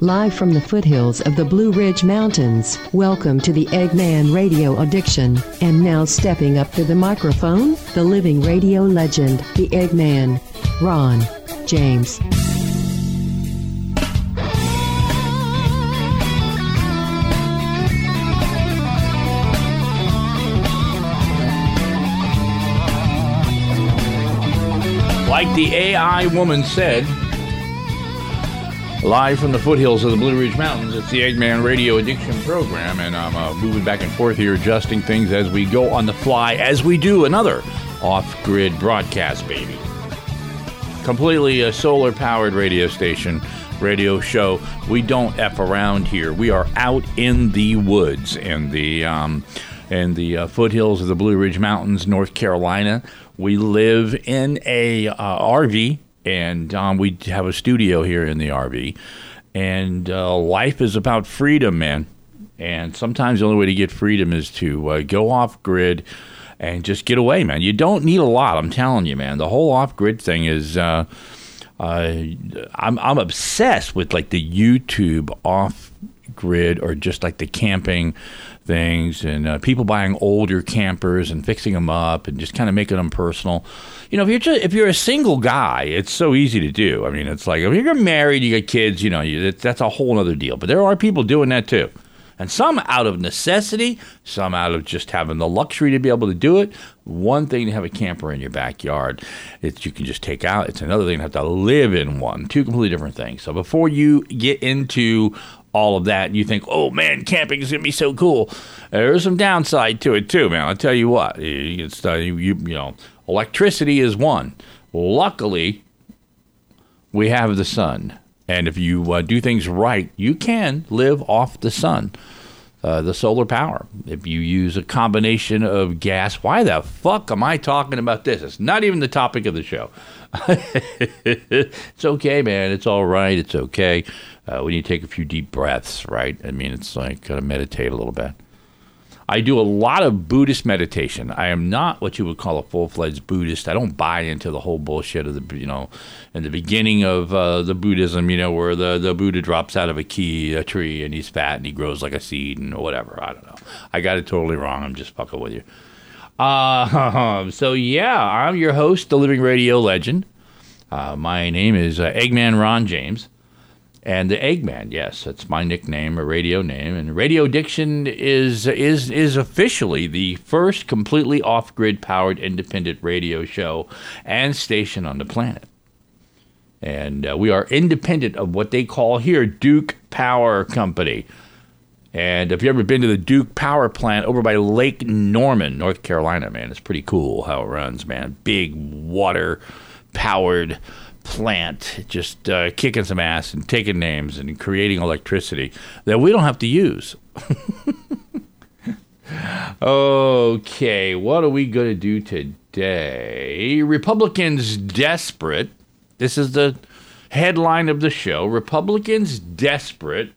live from the foothills of the Blue Ridge Mountains. Welcome to the Eggman Radio Addiction. And now stepping up to the microphone, the living radio legend, the Eggman, Ron James. Like the AI woman said, live from the foothills of the Blue Ridge Mountains, it's the Eggman Radio Addiction Program, and I'm uh, moving back and forth here, adjusting things as we go on the fly, as we do another off grid broadcast, baby. Completely a solar powered radio station, radio show. We don't F around here. We are out in the woods in the. Um, in the uh, foothills of the Blue Ridge Mountains, North Carolina. We live in a uh, RV, and um, we have a studio here in the RV. And uh, life is about freedom, man. And sometimes the only way to get freedom is to uh, go off grid and just get away, man. You don't need a lot. I'm telling you, man. The whole off grid thing is. Uh, uh, I'm I'm obsessed with like the YouTube off grid or just like the camping things and uh, people buying older campers and fixing them up and just kind of making them personal. You know, if you're just, if you're a single guy, it's so easy to do. I mean, it's like if you're married, you got kids, you know, you, that's a whole other deal. But there are people doing that too. And some out of necessity, some out of just having the luxury to be able to do it. One thing to have a camper in your backyard that you can just take out. It's another thing to have to live in one. Two completely different things. So before you get into all of that, and you think, oh man, camping is gonna be so cool. There's some downside to it too, man. I'll tell you what. It's uh, you, you know, electricity is one. Luckily, we have the sun, and if you uh, do things right, you can live off the sun. Uh, the solar power. If you use a combination of gas, why the fuck am I talking about this? It's not even the topic of the show. it's okay, man. It's all right. It's okay uh, when you take a few deep breaths, right? I mean, it's like of meditate a little bit. I do a lot of Buddhist meditation. I am not what you would call a full fledged Buddhist. I don't buy into the whole bullshit of the, you know, in the beginning of uh, the Buddhism, you know, where the, the Buddha drops out of a key, a tree, and he's fat and he grows like a seed and whatever. I don't know. I got it totally wrong. I'm just fucking with you. Uh, so, yeah, I'm your host, the living radio legend. Uh, my name is uh, Eggman Ron James. And the Eggman, yes, that's my nickname, a radio name. And Radio Addiction is is is officially the first completely off-grid powered independent radio show and station on the planet. And uh, we are independent of what they call here Duke Power Company. And if you've ever been to the Duke Power Plant over by Lake Norman, North Carolina, man, it's pretty cool how it runs, man. Big water powered plant just uh, kicking some ass and taking names and creating electricity that we don't have to use. okay, what are we going to do today? Republicans desperate. This is the headline of the show. Republicans desperate.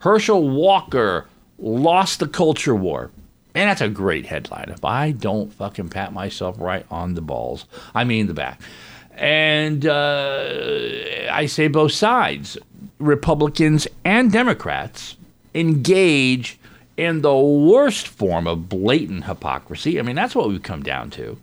Herschel Walker lost the culture war. And that's a great headline. If I don't fucking pat myself right on the balls, I mean the back. And uh, I say both sides, Republicans and Democrats, engage in the worst form of blatant hypocrisy. I mean, that's what we've come down to.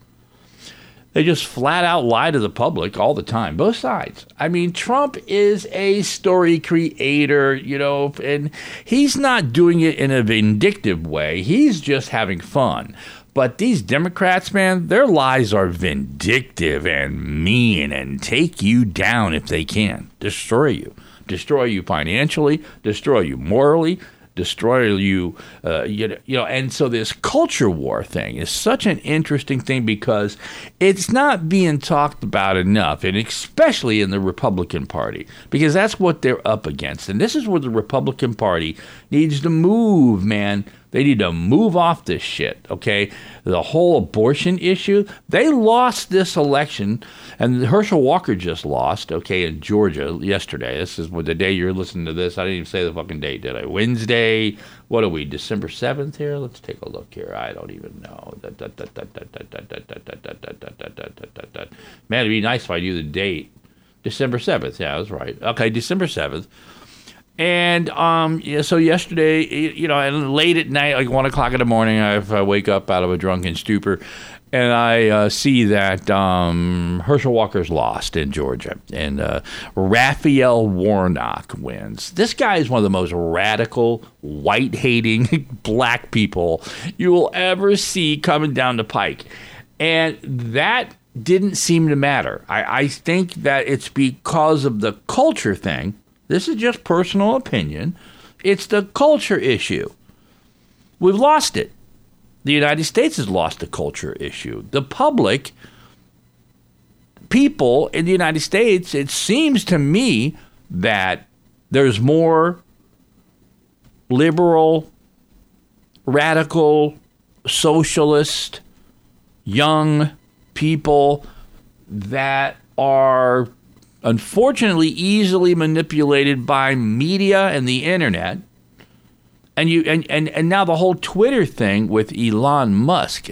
They just flat out lie to the public all the time, both sides. I mean, Trump is a story creator, you know, and he's not doing it in a vindictive way. He's just having fun. But these Democrats, man, their lies are vindictive and mean and take you down if they can. Destroy you. Destroy you financially, destroy you morally, destroy you, uh, you, know, you know. And so this culture war thing is such an interesting thing because it's not being talked about enough, and especially in the Republican Party, because that's what they're up against. And this is where the Republican Party needs to move, man they need to move off this shit, okay? The whole abortion issue, they lost this election, and Herschel Walker just lost, okay, in Georgia yesterday. This is the day you're listening to this. I didn't even say the fucking date, did I? Wednesday, what are we, December 7th here? Let's take a look here. I don't even know. Man, it'd be nice if I knew the date. December 7th, yeah, was right. Okay, December 7th. And um, yeah, so yesterday, you know, and late at night, like one o'clock in the morning, I, wake up out of a drunken stupor, and I uh, see that um, Herschel Walker's lost in Georgia, and uh, Raphael Warnock wins. This guy is one of the most radical, white-hating black people you will ever see coming down the pike, and that didn't seem to matter. I, I think that it's because of the culture thing. This is just personal opinion. It's the culture issue. We've lost it. The United States has lost the culture issue. The public, people in the United States, it seems to me that there's more liberal, radical, socialist, young people that are unfortunately easily manipulated by media and the internet and you and, and and now the whole Twitter thing with Elon Musk.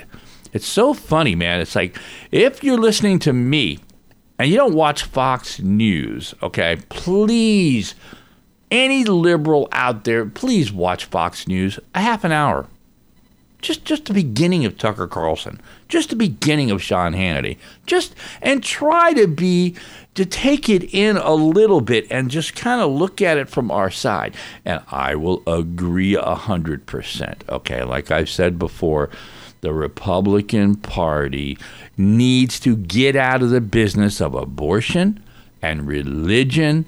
It's so funny, man. It's like if you're listening to me and you don't watch Fox News, okay, please any liberal out there, please watch Fox News a half an hour. Just just the beginning of Tucker Carlson, just the beginning of Sean Hannity. Just and try to be to take it in a little bit and just kind of look at it from our side. And I will agree 100%. Okay, like I've said before, the Republican Party needs to get out of the business of abortion and religion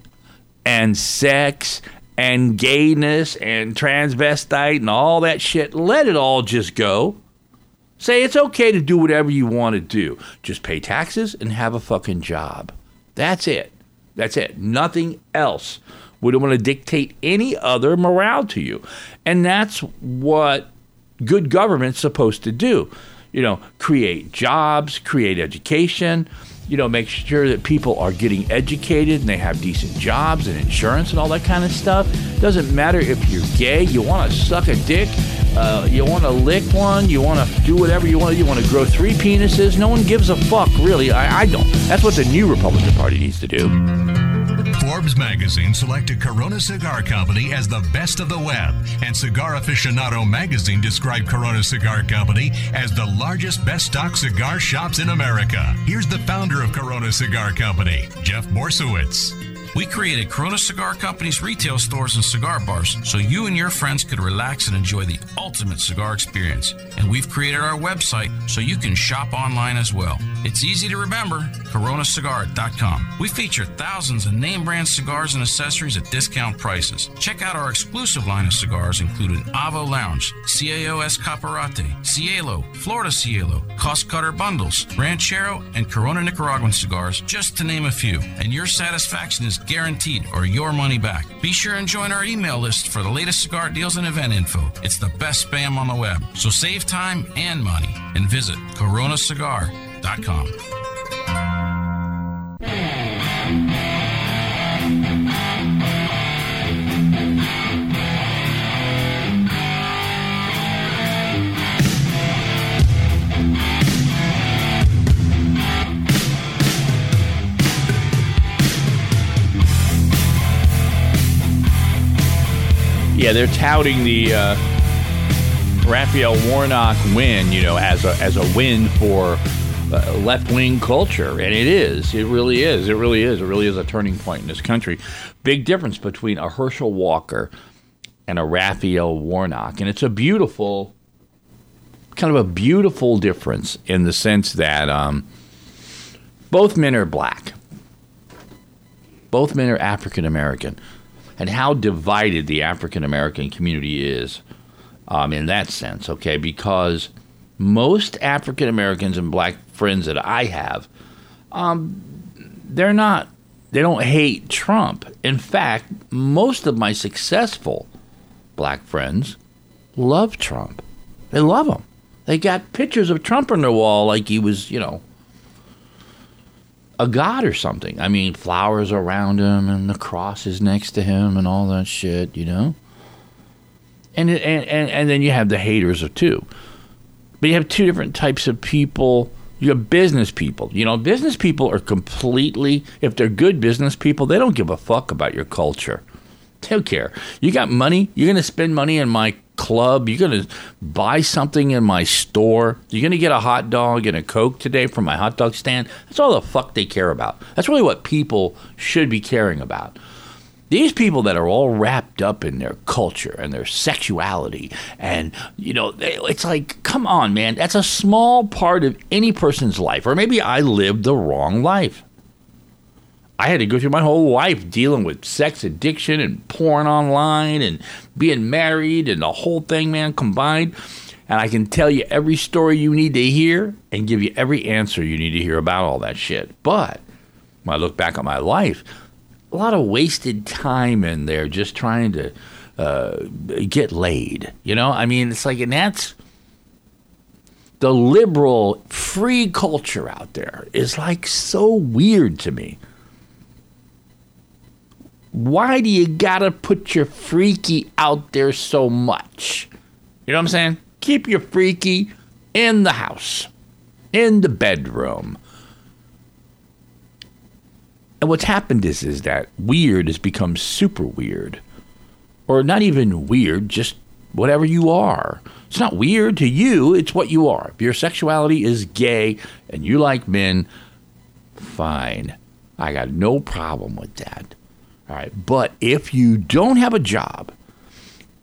and sex and gayness and transvestite and all that shit. Let it all just go. Say it's okay to do whatever you want to do. Just pay taxes and have a fucking job. That's it. That's it. Nothing else. We don't want to dictate any other morale to you. And that's what good government's supposed to do. You know, create jobs, create education, you know, make sure that people are getting educated and they have decent jobs and insurance and all that kind of stuff. Doesn't matter if you're gay, you want to suck a dick, uh, you want to lick one, you want to do whatever you want. You want to grow three penises. No one gives a fuck, really. I, I don't. That's what the new Republican Party needs to do. Forbes magazine selected Corona Cigar Company as the best of the web, and Cigar Aficionado magazine described Corona Cigar Company as the largest best stock cigar shops in America. Here's the founder of Corona Cigar Company, Jeff Borysiewicz. We created Corona Cigar Company's retail stores and cigar bars so you and your friends could relax and enjoy the ultimate cigar experience. And we've created our website so you can shop online as well. It's easy to remember coronacigar.com. We feature thousands of name brand cigars and accessories at discount prices. Check out our exclusive line of cigars, including Avo Lounge, CAO Escaparate, Cielo, Florida Cielo, Cost Cutter Bundles, Ranchero, and Corona Nicaraguan cigars, just to name a few. And your satisfaction is guaranteed or your money back. Be sure and join our email list for the latest cigar deals and event info. It's the best spam on the web. So save time and money and visit coronacigar.com. Yeah, they're touting the uh, Raphael Warnock win, you know, as a as a win for uh, left wing culture, and it is. It really is. It really is. It really is a turning point in this country. Big difference between a Herschel Walker and a Raphael Warnock, and it's a beautiful, kind of a beautiful difference in the sense that um, both men are black. Both men are African American and how divided the African American community is um, in that sense, okay? Because most African Americans and black friends that I have, um, they're not, they don't hate Trump. In fact, most of my successful black friends love Trump. They love him. They got pictures of Trump on their wall like he was, you know, a god or something. I mean, flowers around him and the cross is next to him and all that shit, you know? And, and, and, and then you have the haters of two. But you have two different types of people. You have business people. You know, business people are completely, if they're good business people, they don't give a fuck about your culture. Don't care. You got money? You're going to spend money in my club? You're going to buy something in my store? You're going to get a hot dog and a Coke today from my hot dog stand? That's all the fuck they care about. That's really what people should be caring about. These people that are all wrapped up in their culture and their sexuality, and you know, it's like, come on, man, that's a small part of any person's life. Or maybe I lived the wrong life. I had to go through my whole life dealing with sex addiction and porn online and being married and the whole thing, man, combined. And I can tell you every story you need to hear and give you every answer you need to hear about all that shit. But when I look back at my life, a lot of wasted time in there just trying to uh, get laid. You know, I mean, it's like, and that's the liberal free culture out there is like so weird to me. Why do you gotta put your freaky out there so much? You know what I'm saying? Keep your freaky in the house, in the bedroom. And what's happened is is that weird has become super weird. Or not even weird, just whatever you are. It's not weird to you, it's what you are. If your sexuality is gay and you like men, fine. I got no problem with that. All right. But if you don't have a job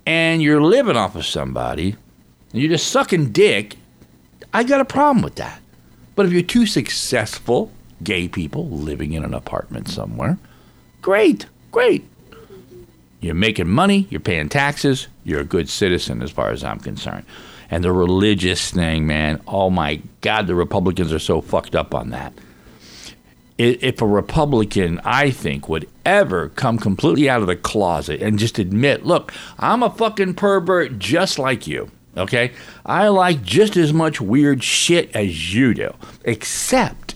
and you're living off of somebody and you're just sucking dick, I got a problem with that. But if you're too successful gay people living in an apartment somewhere. Great, great. You're making money, you're paying taxes, you're a good citizen as far as I'm concerned. And the religious thing, man, oh my God, the Republicans are so fucked up on that. If a Republican, I think, would ever come completely out of the closet and just admit, look, I'm a fucking pervert just like you, okay? I like just as much weird shit as you do, except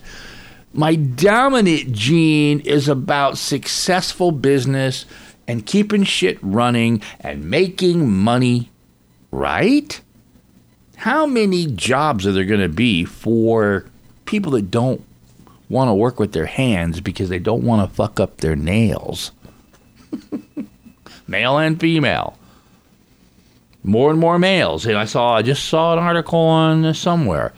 my dominant gene is about successful business and keeping shit running and making money, right? How many jobs are there going to be for people that don't want to work with their hands because they don't want to fuck up their nails? Male and female. More and more males. And I saw I just saw an article on somewhere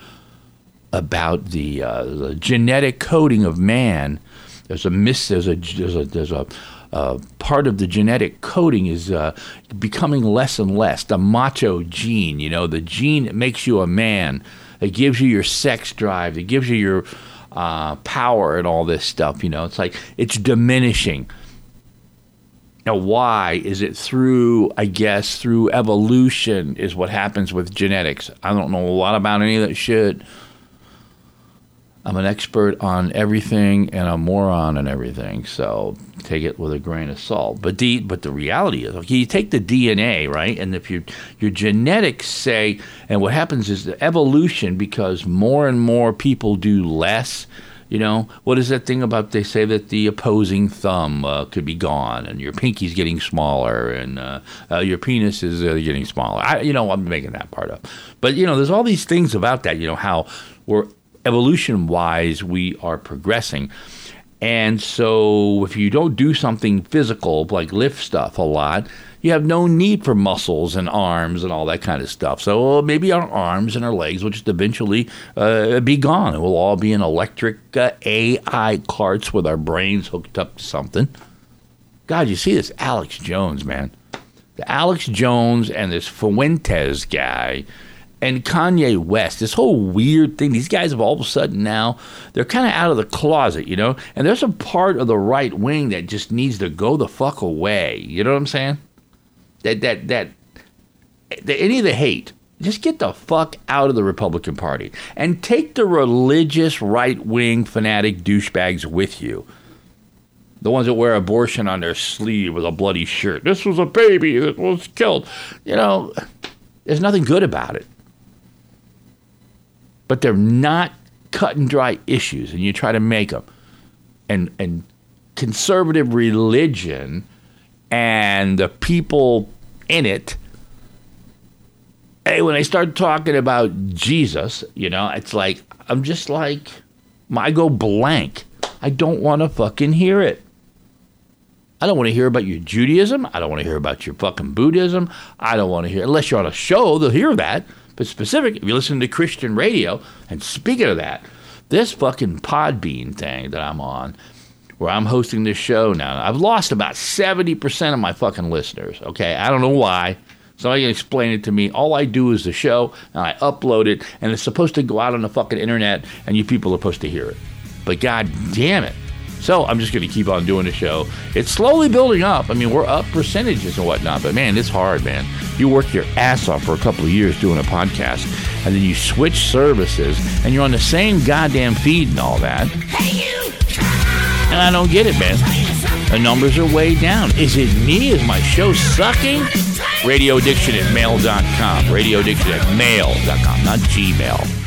about the, uh, the genetic coding of man. There's a miss. There's a there's a there's a uh, part of the genetic coding is uh, becoming less and less. The macho gene, you know, the gene that makes you a man, that gives you your sex drive, that gives you your uh, power and all this stuff. You know, it's like it's diminishing. Now, why is it through? I guess through evolution is what happens with genetics. I don't know a lot about any of that shit. I'm an expert on everything and a moron on everything. So take it with a grain of salt. But the but the reality is, okay, you take the DNA, right? And if your your genetics say, and what happens is the evolution because more and more people do less. You know, what is that thing about they say that the opposing thumb uh, could be gone and your pinky's getting smaller and uh, uh, your penis is uh, getting smaller? I, you know, I'm making that part up. But, you know, there's all these things about that, you know, how we're evolution wise, we are progressing. And so, if you don't do something physical, like lift stuff a lot, you have no need for muscles and arms and all that kind of stuff. So, maybe our arms and our legs will just eventually uh, be gone. And we'll all be in electric uh, AI carts with our brains hooked up to something. God, you see this Alex Jones, man. The Alex Jones and this Fuentes guy and Kanye West, this whole weird thing, these guys have all of a sudden now, they're kind of out of the closet, you know? And there's a part of the right wing that just needs to go the fuck away. You know what I'm saying? That, that, that, that any of the hate, just get the fuck out of the Republican Party and take the religious right wing fanatic douchebags with you. The ones that wear abortion on their sleeve with a bloody shirt. This was a baby that was killed. You know, there's nothing good about it but they're not cut and dry issues, and you try to make them. And and conservative religion and the people in it. Hey, when they start talking about Jesus, you know, it's like I'm just like I go blank. I don't want to fucking hear it. I don't want to hear about your Judaism. I don't want to hear about your fucking Buddhism. I don't want to hear, unless you're on a show, they'll hear that. But specific, if you listen to Christian radio, and speaking of that, this fucking Podbean thing that I'm on, where I'm hosting this show now, I've lost about 70% of my fucking listeners. Okay. I don't know why. Somebody can explain it to me. All I do is the show, and I upload it, and it's supposed to go out on the fucking internet, and you people are supposed to hear it. But god damn it. So I'm just going to keep on doing the show. It's slowly building up. I mean, we're up percentages and whatnot, but man, it's hard, man. You work your ass off for a couple of years doing a podcast, and then you switch services, and you're on the same goddamn feed and all that. And I don't get it, man. The numbers are way down. Is it me? Is my show sucking? Radio Addiction at mail.com. Radio Addiction at mail.com, not Gmail.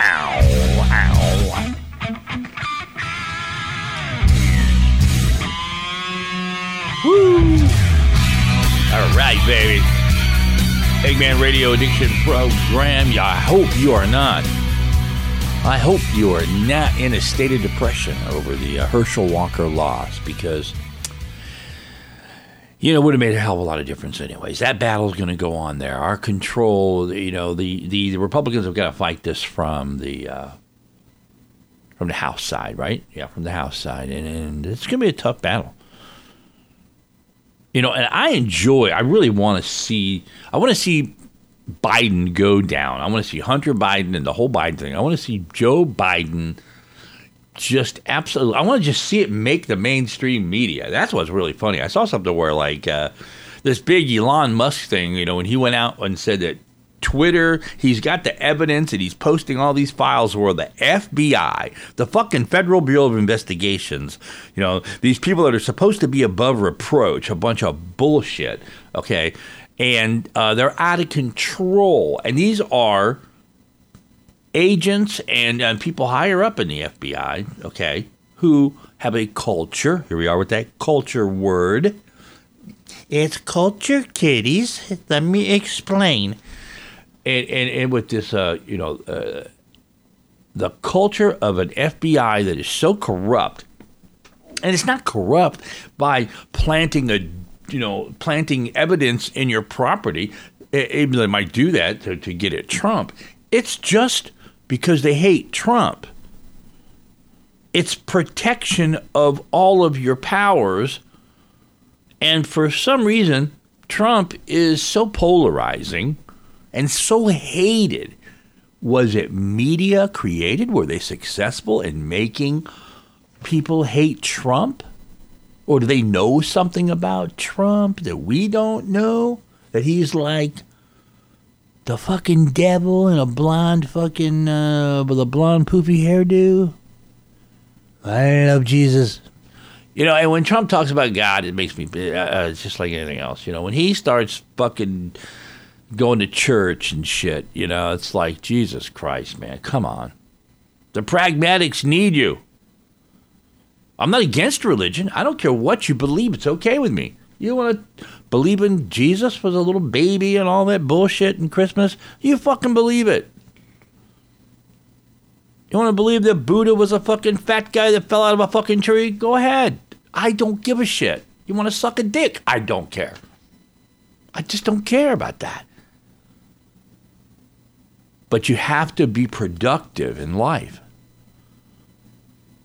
Ow, ow, ow. Woo! All right, baby. Eggman Radio Addiction Program. I hope you are not. I hope you are not in a state of depression over the uh, Herschel Walker loss because, you know, would have made a hell of a lot of difference anyways. That battle's going to go on there. Our control, you know, the, the, the Republicans have got to fight this from the uh, from the House side, right? Yeah, from the House side. And, and it's going to be a tough battle. You know, and I enjoy, I really want to see, I want to see Biden go down. I want to see Hunter Biden and the whole Biden thing. I want to see Joe Biden just absolutely, I want to just see it make the mainstream media. That's what's really funny. I saw something where, like, uh, this big Elon Musk thing, you know, when he went out and said that Twitter, he's got the evidence and he's posting all these files where the FBI, the fucking Federal Bureau of Investigations, you know, these people that are supposed to be above reproach, a bunch of bullshit, okay, and uh, they're out of control. And these are agents and, and people higher up in the FBI, okay, who have a culture. Here we are with that culture word. It's culture, kiddies. Let me explain and, and, and with this, uh, you know, uh, the culture of an FBI that is so corrupt, and it's not corrupt by planting a, you know, planting evidence in your property. Even they might do that to, to get at Trump, it's just because they hate Trump. It's protection of all of your powers. And for some reason, Trump is so polarizing and so hated. Was it media created? Were they successful in making people hate Trump? Or do they know something about Trump that we don't know? That he's like the fucking devil in a blonde fucking, uh, with a blonde poofy hairdo? I love Jesus. You know, and when Trump talks about God, it makes me, uh, it's just like anything else. You know, when he starts fucking going to church and shit. You know, it's like, Jesus Christ, man, come on. The pragmatics need you. I'm not against religion. I don't care what you believe. It's okay with me. You want to believe in Jesus was a little baby and all that bullshit and Christmas? You fucking believe it. You want to believe that Buddha was a fucking fat guy that fell out of a fucking tree? Go ahead. I don't give a shit. You want to suck a dick? I don't care. I just don't care about that. but you have to be productive in life.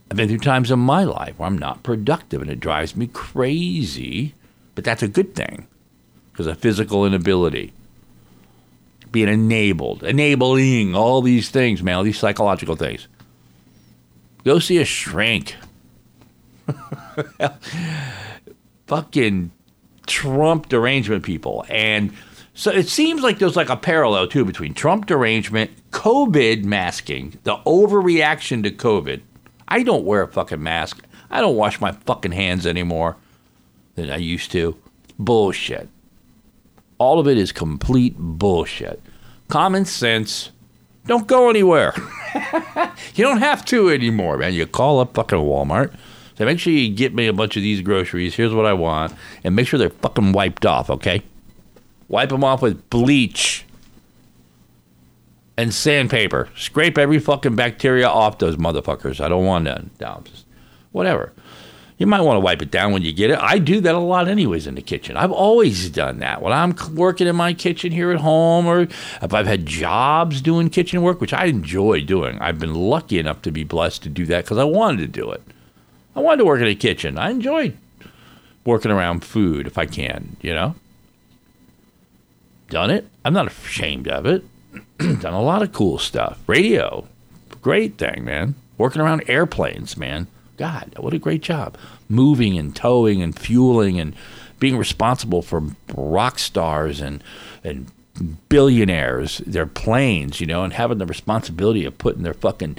I've been through times in my life where I'm not productive and it drives me crazy, but that's a good thing because of physical inability. Being enabled, enabling all these things, man, all these psychological things. Go see a shrink. Fucking Trump derangement people. And so it seems like there's like a parallel too between Trump derangement, COVID masking, the overreaction to COVID. I don't wear a fucking mask. I don't wash my fucking hands anymore than I used to. Bullshit. All of it is complete bullshit. Common sense. Don't go anywhere. you don't have to anymore, man. You call up fucking Walmart. Say, make sure you get me a bunch of these groceries. Here's what I want. And make sure they're fucking wiped off, okay? Wipe them off with bleach and sandpaper. Scrape every fucking bacteria off those motherfuckers. I don't want that whatever. You might want to wipe it down when you get it. I do that a lot, anyways, in the kitchen. I've always done that. When I'm working in my kitchen here at home, or if I've had jobs doing kitchen work, which I enjoy doing, I've been lucky enough to be blessed to do that because I wanted to do it. I wanted to work in a kitchen. I enjoy working around food if I can, you know? Done it. I'm not ashamed of it. Done a lot of cool stuff. Radio, great thing, man. Working around airplanes, man. God, what a great job. Moving and towing and fueling and being responsible for rock stars and and billionaires, their planes, you know, and having the responsibility of putting their fucking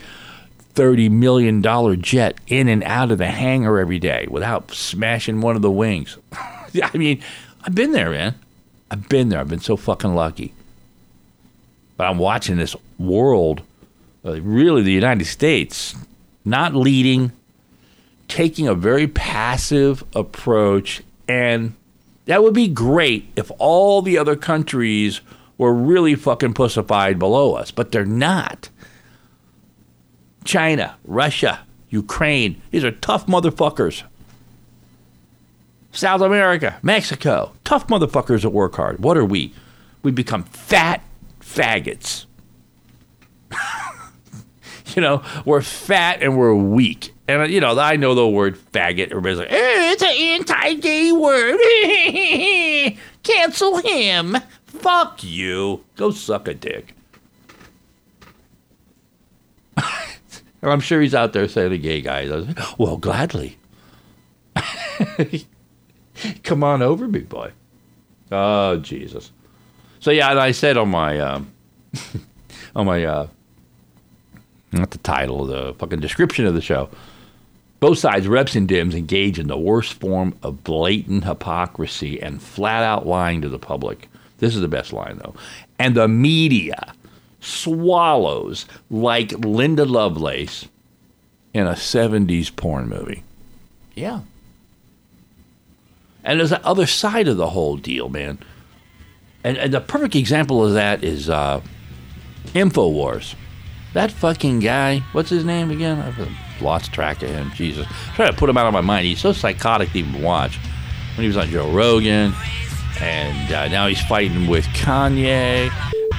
thirty million dollar jet in and out of the hangar every day without smashing one of the wings. I mean, I've been there, man. I've been there. I've been so fucking lucky. But I'm watching this world, uh, really the United States, not leading, taking a very passive approach. And that would be great if all the other countries were really fucking pussified below us, but they're not. China, Russia, Ukraine, these are tough motherfuckers. South America, Mexico, tough motherfuckers that work hard. What are we? We become fat faggots. you know, we're fat and we're weak. And, you know, I know the word faggot. Everybody's like, eh, it's an anti gay word. Cancel him. Fuck you. Go suck a dick. I'm sure he's out there saying a gay guy. Well, gladly. Come on over, big boy. Oh, Jesus. So, yeah, and I said on my, um, on my, uh, not the title, the fucking description of the show. Both sides, reps and dems, engage in the worst form of blatant hypocrisy and flat out lying to the public. This is the best line, though. And the media swallows like Linda Lovelace in a 70s porn movie. Yeah. And there's the other side of the whole deal, man. And, and the perfect example of that is uh, InfoWars. That fucking guy, what's his name again? I've lost track of him. Jesus. I'm to put him out of my mind. He's so psychotic to even watch. When he was on Joe Rogan, and uh, now he's fighting with Kanye,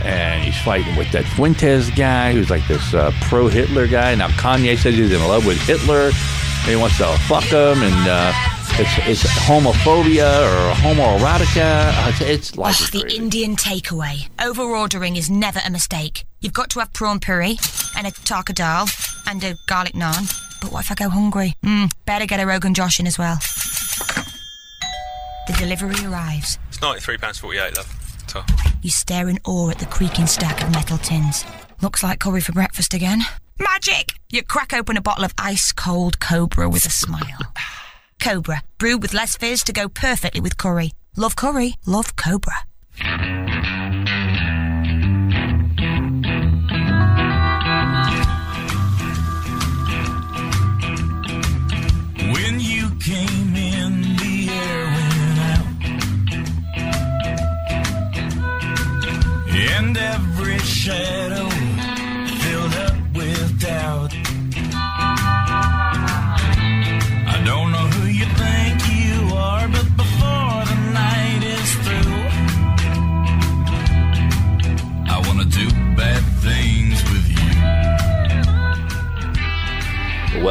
and he's fighting with that Fuentes guy who's like this uh, pro Hitler guy. Now Kanye says he's in love with Hitler, and he wants to fuck him, and uh, it's, it's homophobia or homoerotica. Uh, It's, it's like Oh, the Indian takeaway. Over ordering is never a mistake. You've got to have prawn puri and a tarka dal and a garlic naan. But what if I go hungry? Mm, better get a Rogan Josh in as well. The delivery arrives. It's £93.48, love. So, You stare in awe at the creaking stack of metal tins. Looks like curry for breakfast again. Magic! You crack open a bottle of ice cold Cobra with a smile. Cobra, brewed with less fizz to go perfectly with curry. Love curry, love Cobra. When you came in, the air went out. And every shadow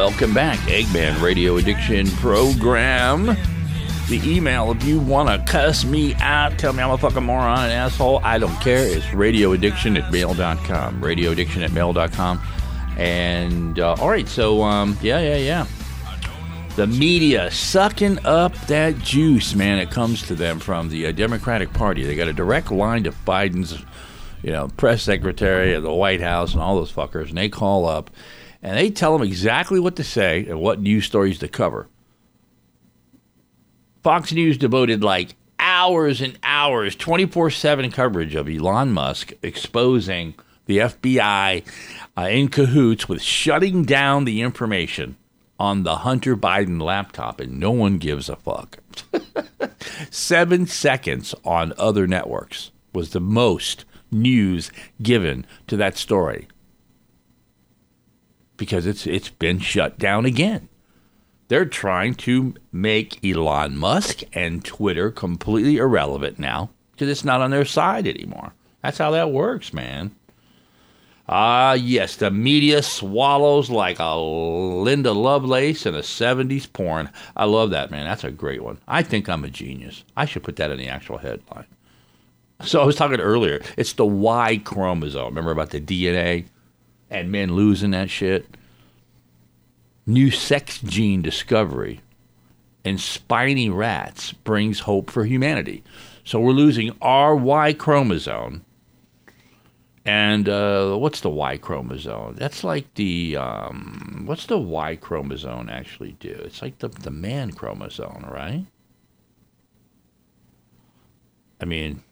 welcome back. Eggman Radio Addiction Program. The email, if you want to cuss me out, tell me I'm a fucking moron, an asshole, I don't care. It's radioaddiction at mail.com. Radioaddiction at mail.com. And, uh, all right, so, um, yeah, yeah, yeah. The media sucking up that juice, man. It comes to them from the uh, Democratic Party. They got a direct line to Biden's, you know, press secretary at the White House and all those fuckers, and they call up and they tell them exactly what to say and what news stories to cover. Fox News devoted like hours and hours, 24 7 coverage of Elon Musk exposing the FBI uh, in cahoots with shutting down the information on the Hunter Biden laptop, and no one gives a fuck. Seven seconds on other networks was the most news given to that story because it's it's been shut down again. They're trying to make Elon Musk and Twitter completely irrelevant now because it's not on their side anymore. That's how that works, man. Ah, yes, the media swallows like a Linda Lovelace in a 70s porn. I love that, man. That's a great one. I think I'm a genius. I should put that in the actual headline. So I was talking earlier. It's the Y chromosome. Remember about the DNA and men losing that shit? New sex gene discovery in spiny rats brings hope for humanity. So we're losing our Y chromosome. And uh, what's the Y chromosome? That's like the um, what's the Y chromosome actually do? It's like the the man chromosome, right? I mean,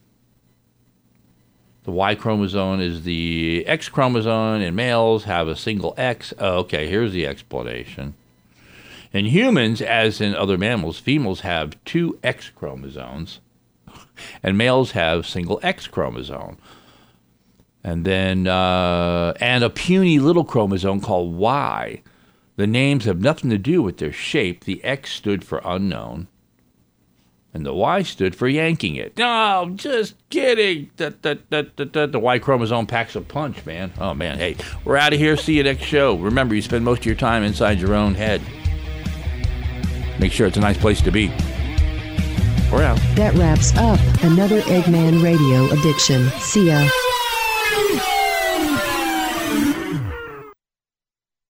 the Y chromosome is the X chromosome, and males have a single X. Oh, okay, here's the explanation. In humans, as in other mammals, females have two X chromosomes, and males have single X chromosome. And then, uh, and a puny little chromosome called Y. The names have nothing to do with their shape. The X stood for unknown, and the Y stood for yanking it. No, just kidding. The Y chromosome packs a punch, man. Oh, man. Hey, we're out of here. See you next show. Remember, you spend most of your time inside your own head. Make sure it's a nice place to be. We're out. That wraps up another Eggman Radio addiction. See ya.